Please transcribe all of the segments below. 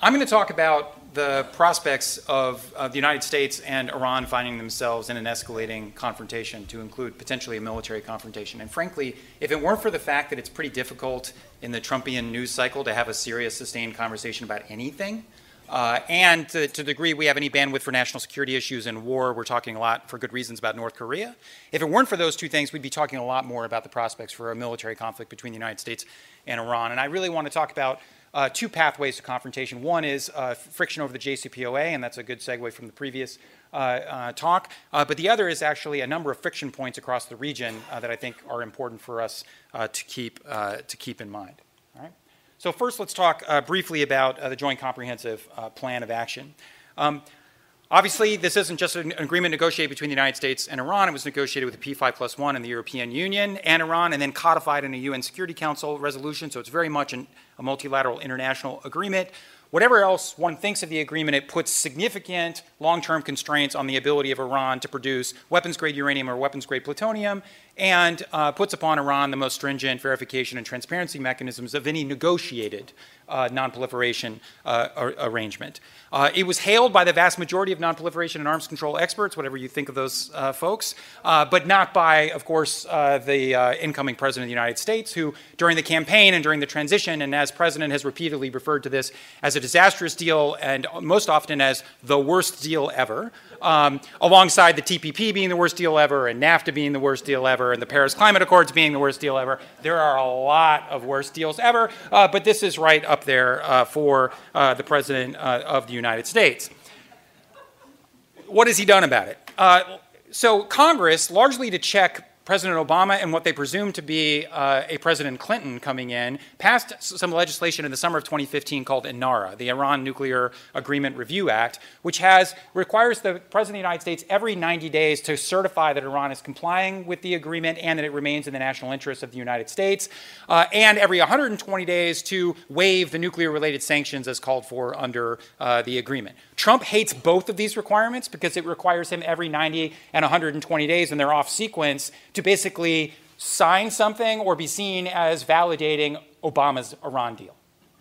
I'm going to talk about the prospects of, the United States and Iran finding themselves in an escalating confrontation to include potentially a military confrontation. And frankly, if it weren't for the fact that it's pretty difficult in the Trumpian news cycle to have a serious, sustained conversation about anything, uh, and to, to, the degree we have any bandwidth for national security issues and war, we're talking a lot for good reasons about North Korea. If it weren't for those two things, we'd be talking a lot more about the prospects for a military conflict between the United States and Iran. And I really want to talk about uh, two pathways to confrontation. One is uh, friction over the JCPOA, and that's a good segue from the previous uh, uh talk. Uh, but the other is actually a number of friction points across the region uh, that I think are important for us to keep to keep in mind. All right. So first, let's talk briefly about the Joint Comprehensive Plan of Action. Um, Obviously, this isn't just an agreement negotiated between the United States and Iran. It was negotiated with the P5 plus one and the European Union and Iran, and then codified in a UN Security Council resolution. So it's very much an, a multilateral international agreement. Whatever else one thinks of the agreement, it puts significant long term constraints on the ability of Iran to produce weapons grade uranium or weapons grade plutonium and uh, puts upon Iran the most stringent verification and transparency mechanisms of any negotiated uh, nonproliferation uh, ar- arrangement. Uh, it was hailed by the vast majority of nonproliferation and arms control experts, whatever you think of those uh, folks, uh, but not by, of course, uh, the incoming president of the United States, who, during the campaign and during the transition, and as president has repeatedly referred to this as a disastrous deal and most often as the worst deal ever um, alongside the TPP being the worst deal ever, and NAFTA being the worst deal ever, and the Paris Climate Accords being the worst deal ever. There are a lot of worst deals ever, uh, but this is right up there uh, for uh, the President uh, of the United States. What has he done about it? Uh, so, Congress, largely to check President Obama and what they presumed to be uh, a President Clinton coming in passed some legislation in the summer of 2015 called INARA, the Iran Nuclear Agreement Review Act, which has requires the President of the United States every 90 days to certify that Iran is complying with the agreement and that it remains in the national interest of the United States, uh, and every 120 days to waive the nuclear-related sanctions as called for under uh, the agreement. Trump hates both of these requirements because it requires him every 90 and 120 days, and they're off sequence to basically sign something or be seen as validating Obama's Iran deal.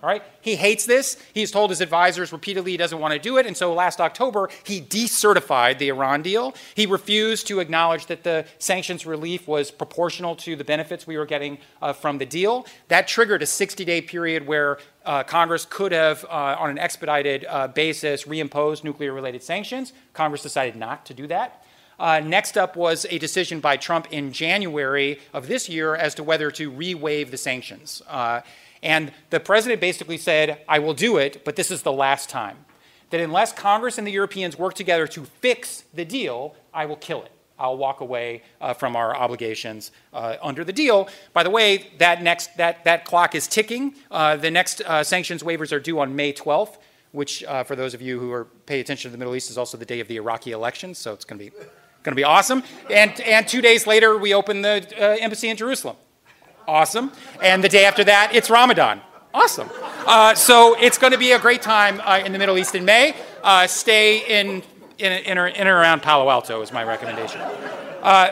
All right? He hates this. He's told his advisors repeatedly he doesn't want to do it. And so last October, he decertified the Iran deal. He refused to acknowledge that the sanctions relief was proportional to the benefits we were getting uh, from the deal. That triggered a 60 day period where uh, Congress could have, uh, on an expedited uh, basis, reimposed nuclear related sanctions. Congress decided not to do that. Uh, next up was a decision by Trump in January of this year as to whether to re-waive the sanctions. Uh, and the president basically said, I will do it, but this is the last time. That unless Congress and the Europeans work together to fix the deal, I will kill it. I'll walk away uh, from our obligations uh, under the deal. By the way, that next that that clock is ticking. Uh, the next uh, sanctions waivers are due on May 12th, which, uh, for those of you who are pay attention to the Middle East, is also the day of the Iraqi elections. So it's going to be Going to be awesome. And, and two days later, we open the uh, embassy in Jerusalem. Awesome. And the day after that, it's Ramadan. Awesome. Uh, so it's going to be a great time uh, in the Middle East in May. Uh, stay in, in, in, in and around Palo Alto, is my recommendation. Uh,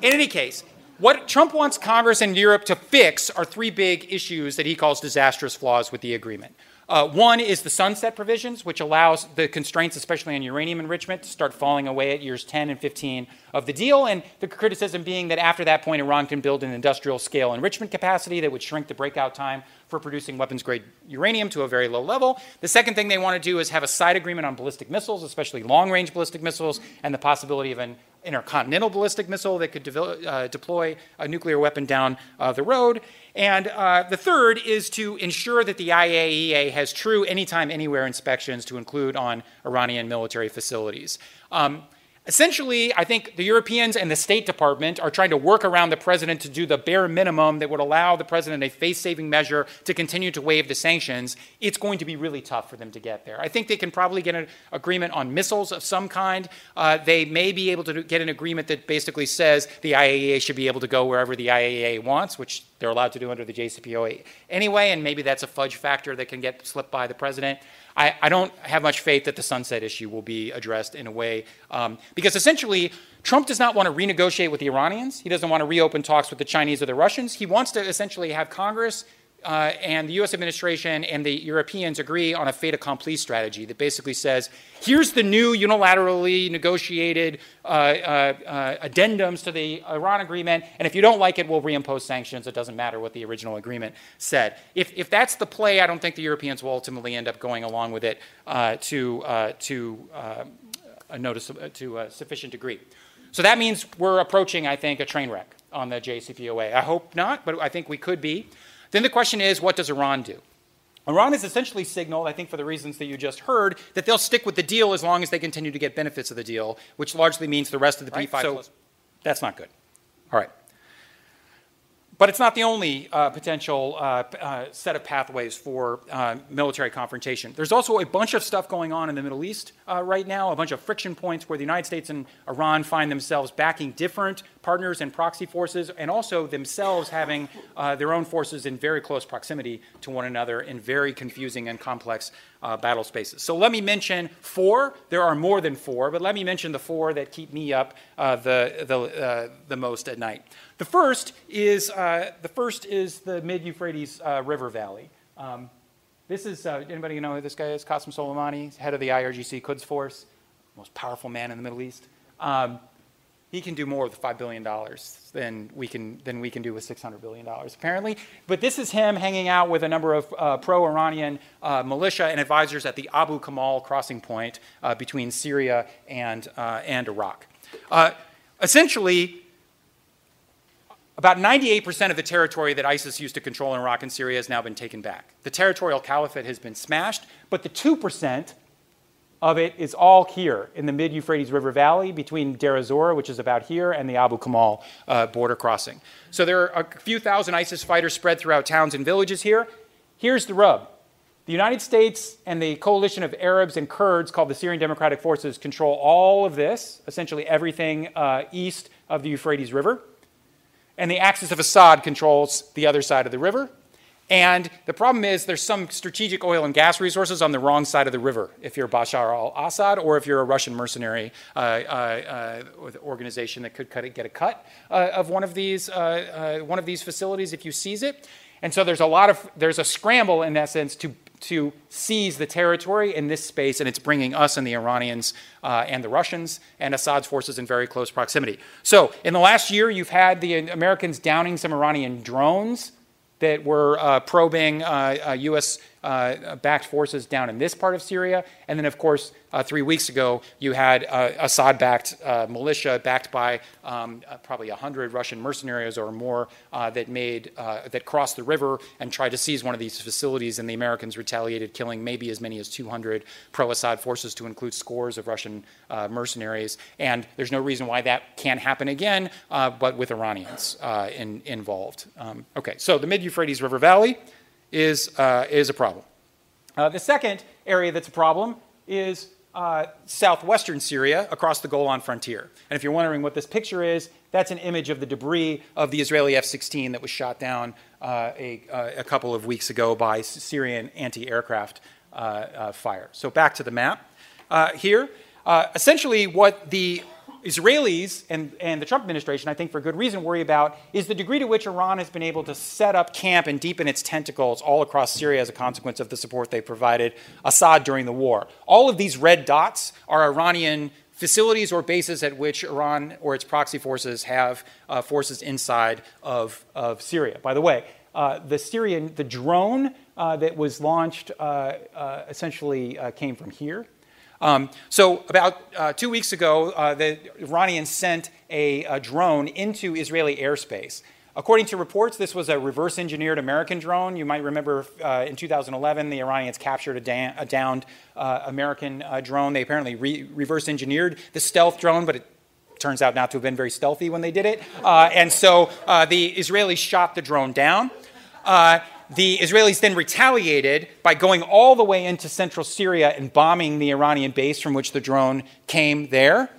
in any case, what Trump wants Congress and Europe to fix are three big issues that he calls disastrous flaws with the agreement. Uh, one is the sunset provisions, which allows the constraints, especially on uranium enrichment, to start falling away at years 10 and 15 of the deal. And the criticism being that after that point, Iran can build an industrial scale enrichment capacity that would shrink the breakout time for producing weapons grade uranium to a very low level. The second thing they want to do is have a side agreement on ballistic missiles, especially long range ballistic missiles, and the possibility of an intercontinental ballistic missile that could uh, deploy a nuclear weapon down uh, the road. And uh, the third is to ensure that the IAEA has true anytime, anywhere inspections to include on Iranian military facilities. Um, Essentially, I think the Europeans and the State Department are trying to work around the president to do the bare minimum that would allow the president a face saving measure to continue to waive the sanctions. It's going to be really tough for them to get there. I think they can probably get an agreement on missiles of some kind. Uh, they may be able to get an agreement that basically says the IAEA should be able to go wherever the IAEA wants, which they're allowed to do under the JCPOA anyway, and maybe that's a fudge factor that can get slipped by the president. I, I don't have much faith that the sunset issue will be addressed in a way, um, because essentially, Trump does not want to renegotiate with the Iranians. He doesn't want to reopen talks with the Chinese or the Russians. He wants to essentially have Congress uh, and the US administration and the Europeans agree on a fait accompli strategy that basically says here's the new unilaterally negotiated uh, uh, uh, addendums to the Iran agreement, and if you don't like it, we'll reimpose sanctions. It doesn't matter what the original agreement said. If, if that's the play, I don't think the Europeans will ultimately end up going along with it uh, to, uh, to a notice to a sufficient degree. So that means we're approaching, I think, a train wreck on the JCPOA. I hope not, but I think we could be. Then the question is, what does Iran do? Iran has essentially signaled, I think for the reasons that you just heard, that they'll stick with the deal as long as they continue to get benefits of the deal, which largely means the rest of the right, P5 so plus. That's not good. All right. But it's not the only uh, potential uh, uh, set of pathways for uh, military confrontation. There's also a bunch of stuff going on in the Middle East uh, right now, a bunch of friction points where the United States and Iran find themselves backing different partners and proxy forces, and also themselves having uh, their own forces in very close proximity to one another in very confusing and complex uh, battle spaces. So let me mention four. There are more than four, but let me mention the four that keep me up uh, the, the, uh, the most at night. The first is, uh, the, first is the mid-Euphrates uh, River Valley. Um, this is, anybody know who this guy is? Qasem Soleimani, head of the IRGC Quds Force, most powerful man in the Middle East. Um, he can do more with $5 billion than we can, than we can do with $600 billion, apparently. But this is him hanging out with a number of uh, pro Iranian uh, militia and advisors at the Abu Kamal crossing point uh, between Syria and, uh, and Iraq. Uh, essentially, about 98% of the territory that ISIS used to control in Iraq and Syria has now been taken back. The territorial caliphate has been smashed, but the 2% of it is all here in the mid Euphrates River Valley between Deir ez-Zor, which is about here, and the Abu Kamal uh, border crossing. So there are a few thousand ISIS fighters spread throughout towns and villages here. Here's the rub the United States and the coalition of Arabs and Kurds called the Syrian Democratic Forces control all of this, essentially everything uh, east of the Euphrates River. And the axis of Assad controls the other side of the river. And the problem is there's some strategic oil and gas resources on the wrong side of the river if you're Bashar al-Assad or if you're a Russian mercenary uh, uh, uh, organization that could get a cut uh, of one of these uh, uh, one of these facilities if you seize it. And so there's a lot of there's a scramble in sense to to seize the territory in this space, and it's bringing us and the Iranians uh, and the Russians and Assad's forces in very close proximity. So, in the last year, you've had the Americans downing some Iranian drones that were uh, probing uh, U.S. Uh, backed forces down in this part of Syria. And then, of course, uh, three weeks ago, you had uh, Assad backed uh, militia, backed by um, uh, probably 100 Russian mercenaries or more, uh, that, made, that crossed the river and tried to seize one of these facilities. And the Americans retaliated, killing maybe as many as 200 pro Assad forces, to include scores of Russian mercenaries. And there's no reason why that can't happen again, but with Iranians in, involved. Um, okay, so the Mid Euphrates River Valley is, uh, is a problem. Uh, the second area that's a problem is uh, southwestern Syria across the Golan frontier. And if you're wondering what this picture is, that's an image of the debris of the Israeli F 16 that was shot down uh, a, uh, a, couple of weeks ago by Syrian anti aircraft uh, fire. So back to the map here. essentially, what the Israelis and, and the Trump administration, I think for good reason, worry about is the degree to which Iran has been able to set up camp and deepen its tentacles all across Syria as a consequence of the support they provided Assad during the war. All of these red dots are Iranian facilities or bases at which Iran or its proxy forces have uh, forces inside of, of Syria. By the way, uh, the Syrian, the drone uh, that was launched uh, uh, essentially uh, came from here. Um, so about uh, two weeks ago, uh, the Iranians sent a, a, drone into Israeli airspace. According to reports, this was a reverse engineered American drone. You might remember uh, in 2011, the Iranians captured a, da- a downed uh, American uh, drone. They apparently re- reverse engineered the stealth drone, but it turns out not to have been very stealthy when they did it. Uh, and so the Israelis shot the drone down the Israelis then retaliated by going all the way into central Syria and bombing the Iranian base from which the drone came there.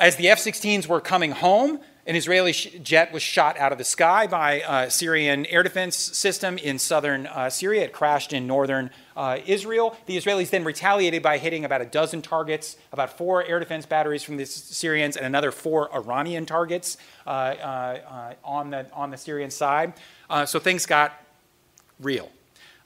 As the F 16s were coming home, an Israeli jet was shot out of the sky by a Syrian air defense system in southern uh, Syria. It crashed in northern uh, Israel. The Israelis then retaliated by hitting about a dozen targets, about four air defense batteries from the Syrians, and another four Iranian targets uh, uh, uh on, the, on the Syrian side. Uh, so things got real.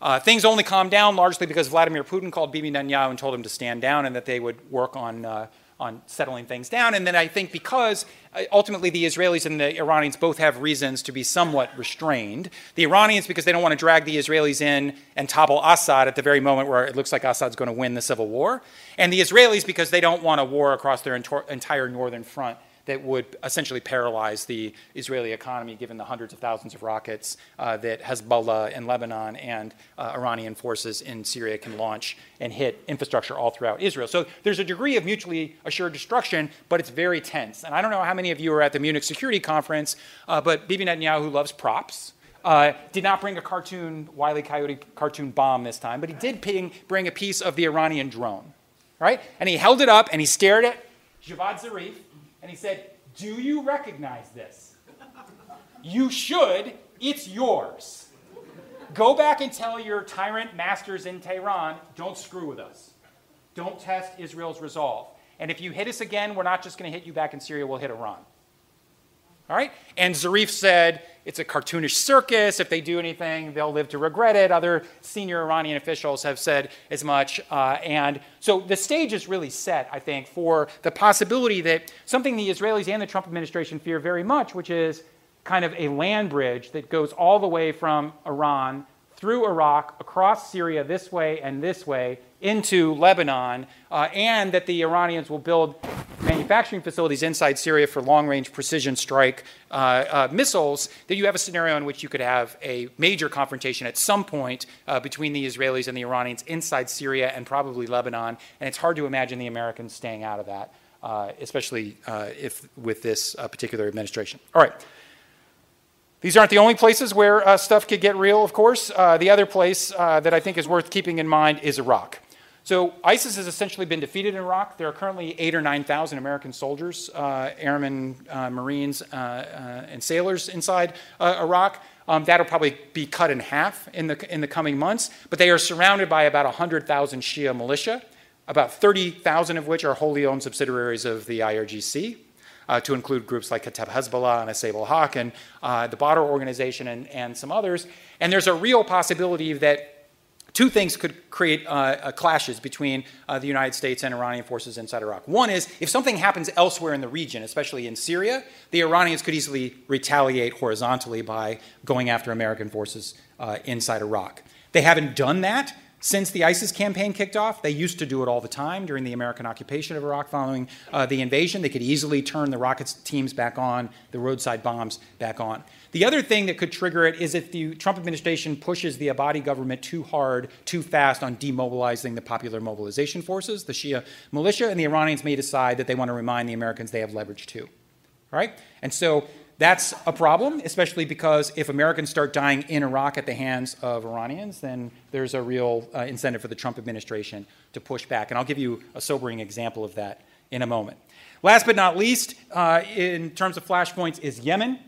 Uh, things only calmed down largely because Vladimir Putin called Bibi Netanyahu and told him to stand down and that they would work on, uh, on settling things down. And then I think because uh, ultimately the Israelis and the Iranians both have reasons to be somewhat restrained. The Iranians because they don't want to drag the Israelis in and topple Assad at the very moment where it looks like Assad's going to win the civil war. And the Israelis because they don't want a war across their entire northern front that would essentially paralyze the Israeli economy, given the hundreds of thousands of rockets uh, that Hezbollah in Lebanon and uh, Iranian forces in Syria can launch and hit infrastructure all throughout Israel. So there's a degree of mutually assured destruction, but it's very tense. And I don't know how many of you were at the Munich Security Conference, uh, but Bibi Netanyahu loves props. Uh, did not bring a cartoon, Wile E. Coyote cartoon bomb this time, but he did ping, bring a piece of the Iranian drone, right? And he held it up and he stared at Javad Zarif, and he said, Do you recognize this? You should. It's yours. Go back and tell your tyrant masters in Tehran don't screw with us. Don't test Israel's resolve. And if you hit us again, we're not just going to hit you back in Syria, we'll hit Iran. All right? And Zarif said it's a cartoonish circus. If they do anything, they'll live to regret it. Other senior Iranian officials have said as much. Uh, and so the stage is really set, I think, for the possibility that something the Israelis and the Trump administration fear very much, which is kind of a land bridge that goes all the way from Iran through Iraq, across Syria this way and this way into Lebanon, uh, and that the Iranians will build manufacturing facilities inside Syria for long range precision strike uh, uh, missiles, that you have a scenario in which you could have a major confrontation at some point uh, between the Israelis and the Iranians inside Syria and probably Lebanon. And it's hard to imagine the Americans staying out of that, uh, especially uh, if with this uh, particular administration. All right. These aren't the only places where stuff could get real, of course. the other place that I think is worth keeping in mind is Iraq. So ISIS has essentially been defeated in Iraq. There are currently eight or 9,000 American soldiers, uh, airmen, uh, Marines, uh, uh and sailors inside uh, Iraq. Um, that'll probably be cut in half in the, in the coming months. But they are surrounded by about 100,000 Shia militia, about 30,000 of which are wholly owned subsidiaries of the IRGC. Uh, to include groups like Kata'ib Hezbollah and Asayb al-Haq and the Badr organization and, and some others. And there's a real possibility that two things could create uh, uh, clashes between uh, the United States and Iranian forces inside Iraq. One is if something happens elsewhere in the region, especially in Syria, the Iranians could easily retaliate horizontally by going after American forces uh, inside Iraq. They haven't done that since the ISIS campaign kicked off. They used to do it all the time during the American occupation of Iraq following uh, the invasion. They could easily turn the rockets teams back on, the roadside bombs back on. The other thing that could trigger it is if the Trump administration pushes the Abadi government too hard, too fast on demobilizing the popular mobilization forces, the Shia militia, and the Iranians may decide that they want to remind the Americans they have leverage too. Right? And so that's a problem, especially because if Americans start dying in Iraq at the hands of Iranians, then there's a real uh, incentive for the Trump administration to push back. And I'll give you a sobering example of that in a moment. Last but not least, uh, in terms of flashpoints, is Yemen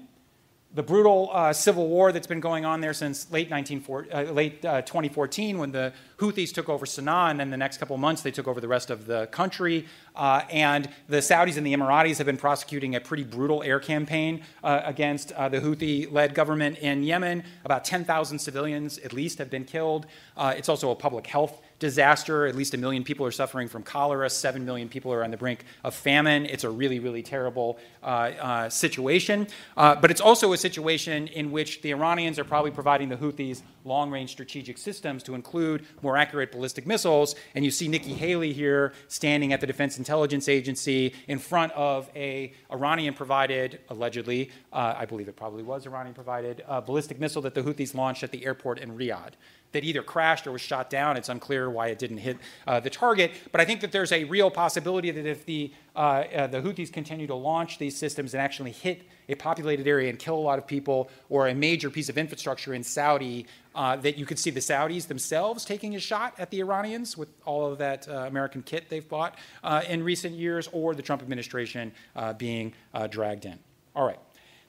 the brutal uh, civil war that's been going on there since late, 19, uh, late uh, 2014 when the Houthis took over Sana'a, and then the next couple months they took over the rest of the country. Uh, and the Saudis and the Emiratis have been prosecuting a pretty brutal air campaign uh, against uh, the Houthi led government in Yemen. About 10,000 civilians at least have been killed. it's also a public health disaster. At least a million people are suffering from cholera. Seven million people are on the brink of famine. It's a really, really terrible uh, uh, situation. Uh, but it's also a situation in which the Iranians are probably providing the Houthis long range strategic systems to include more accurate ballistic missiles. And you see Nikki Haley here standing at the Defense Intelligence Agency in front of a Iranian provided, allegedly, uh, I believe it probably was Iranian provided, uh, ballistic missile that the Houthis launched at the airport in Riyadh that either crashed or was shot down. It's unclear why it didn't hit uh, the target. But I think that there's a real possibility that if the, uh, uh, the Houthis continue to launch these systems and actually hit a populated area and kill a lot of people or a major piece of infrastructure in Saudi, uh, that you could see the Saudis themselves taking a shot at the Iranians with all of that uh, American kit they've bought uh, in recent years, or the Trump administration being dragged in. All right.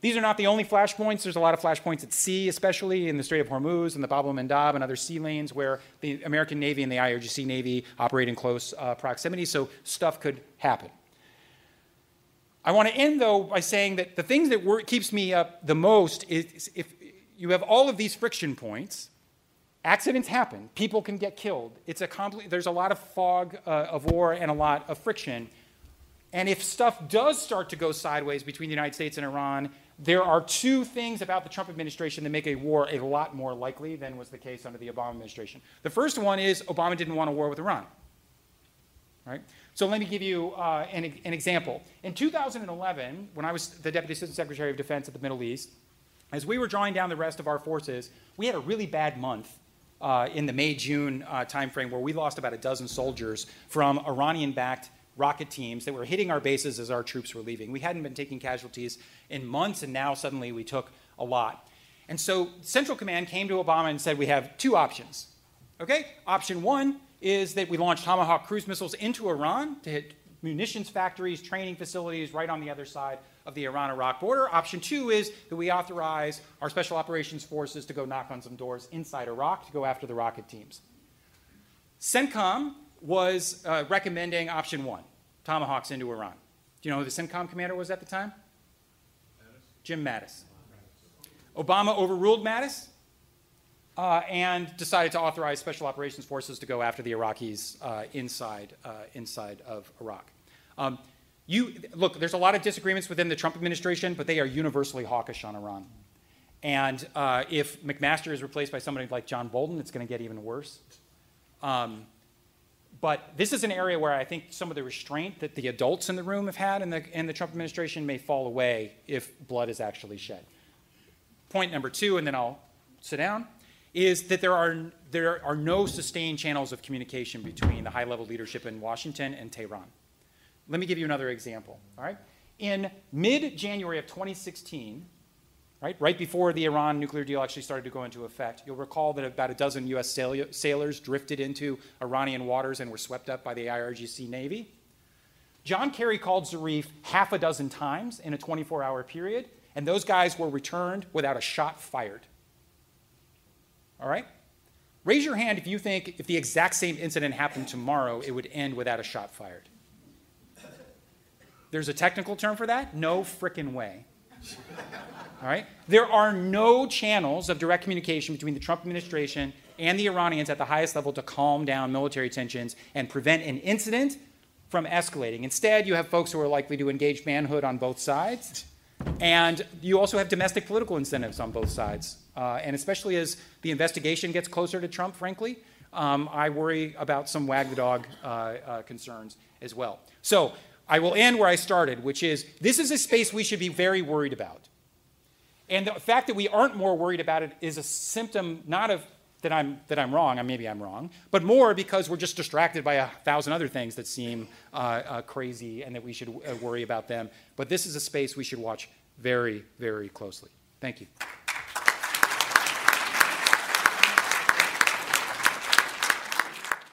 These are not the only flashpoints. There's a lot of flashpoints at sea, especially in the Strait of Hormuz and the Bab el Mandab and other sea lanes where the American Navy and the IRGC Navy operate in close uh, proximity, so stuff could happen. I want to end, though, by saying that the things that keeps me up the most is if you have all of these friction points, accidents happen. People can get killed. It's a compli- there's a lot of fog uh, of war and a lot of friction. And if stuff does start to go sideways between the United States and Iran, there are two things about the Trump administration that make a war a lot more likely than was the case under the Obama administration. The first one is Obama didn't want a war with Iran. Right? So let me give you uh, an, an example. In 2011, when I was the Deputy Assistant Secretary of Defense at the Middle East, as we were drawing down the rest of our forces, we had a really bad month uh, in the May June uh, timeframe where we lost about a dozen soldiers from Iranian backed rocket teams that were hitting our bases as our troops were leaving. We hadn't been taking casualties in months, and now suddenly we took a lot. And so Central Command came to Obama and said, We have two options. Okay? Option one is that we launch Tomahawk cruise missiles into Iran to hit munitions factories, training facilities right on the other side of the Iran Iraq border. Option two is that we authorize our special operations forces to go knock on some doors inside Iraq to go after the rocket teams. CENTCOM was uh, recommending option one Tomahawks into Iran. Do you know who the CENTCOM commander was at the time? Mattis. Jim Mattis. Obama overruled Mattis uh, and decided to authorize special operations forces to go after the Iraqis uh, inside, uh, inside of Iraq. Um, you, look, there's a lot of disagreements within the Trump administration, but they are universally hawkish on Iran. And uh, if McMaster is replaced by somebody like John Bolton, it's going to get even worse. Um, but this is an area where I think some of the restraint that the adults in the room have had in the, in the Trump administration may fall away if blood is actually shed. Point number two, and then I'll sit down, is that there are, there are no sustained channels of communication between the high level leadership in Washington and Tehran. Let me give you another example. All right? In mid January of 2016, right, right before the Iran nuclear deal actually started to go into effect, you'll recall that about a dozen U.S. sailors drifted into Iranian waters and were swept up by the IRGC Navy. John Kerry called Zarif half a dozen times in a 24 hour period, and those guys were returned without a shot fired. All right? Raise your hand if you think if the exact same incident happened tomorrow, it would end without a shot fired. There's a technical term for that? No frickin' way. All right? There are no channels of direct communication between the Trump administration and the Iranians at the highest level to calm down military tensions and prevent an incident from escalating. Instead, you have folks who are likely to engage manhood on both sides. And you also have domestic political incentives on both sides. Uh, and especially as the investigation gets closer to Trump, frankly, um, I worry about some wag the dog uh, uh, concerns as well. So I will end where I started, which is this is a space we should be very worried about. And the fact that we aren't more worried about it is a symptom not of that I'm, that I'm wrong, maybe I'm wrong, but more because we're just distracted by a thousand other things that seem uh, uh, crazy and that we should uh, worry about them. But this is a space we should watch very, very closely. Thank you.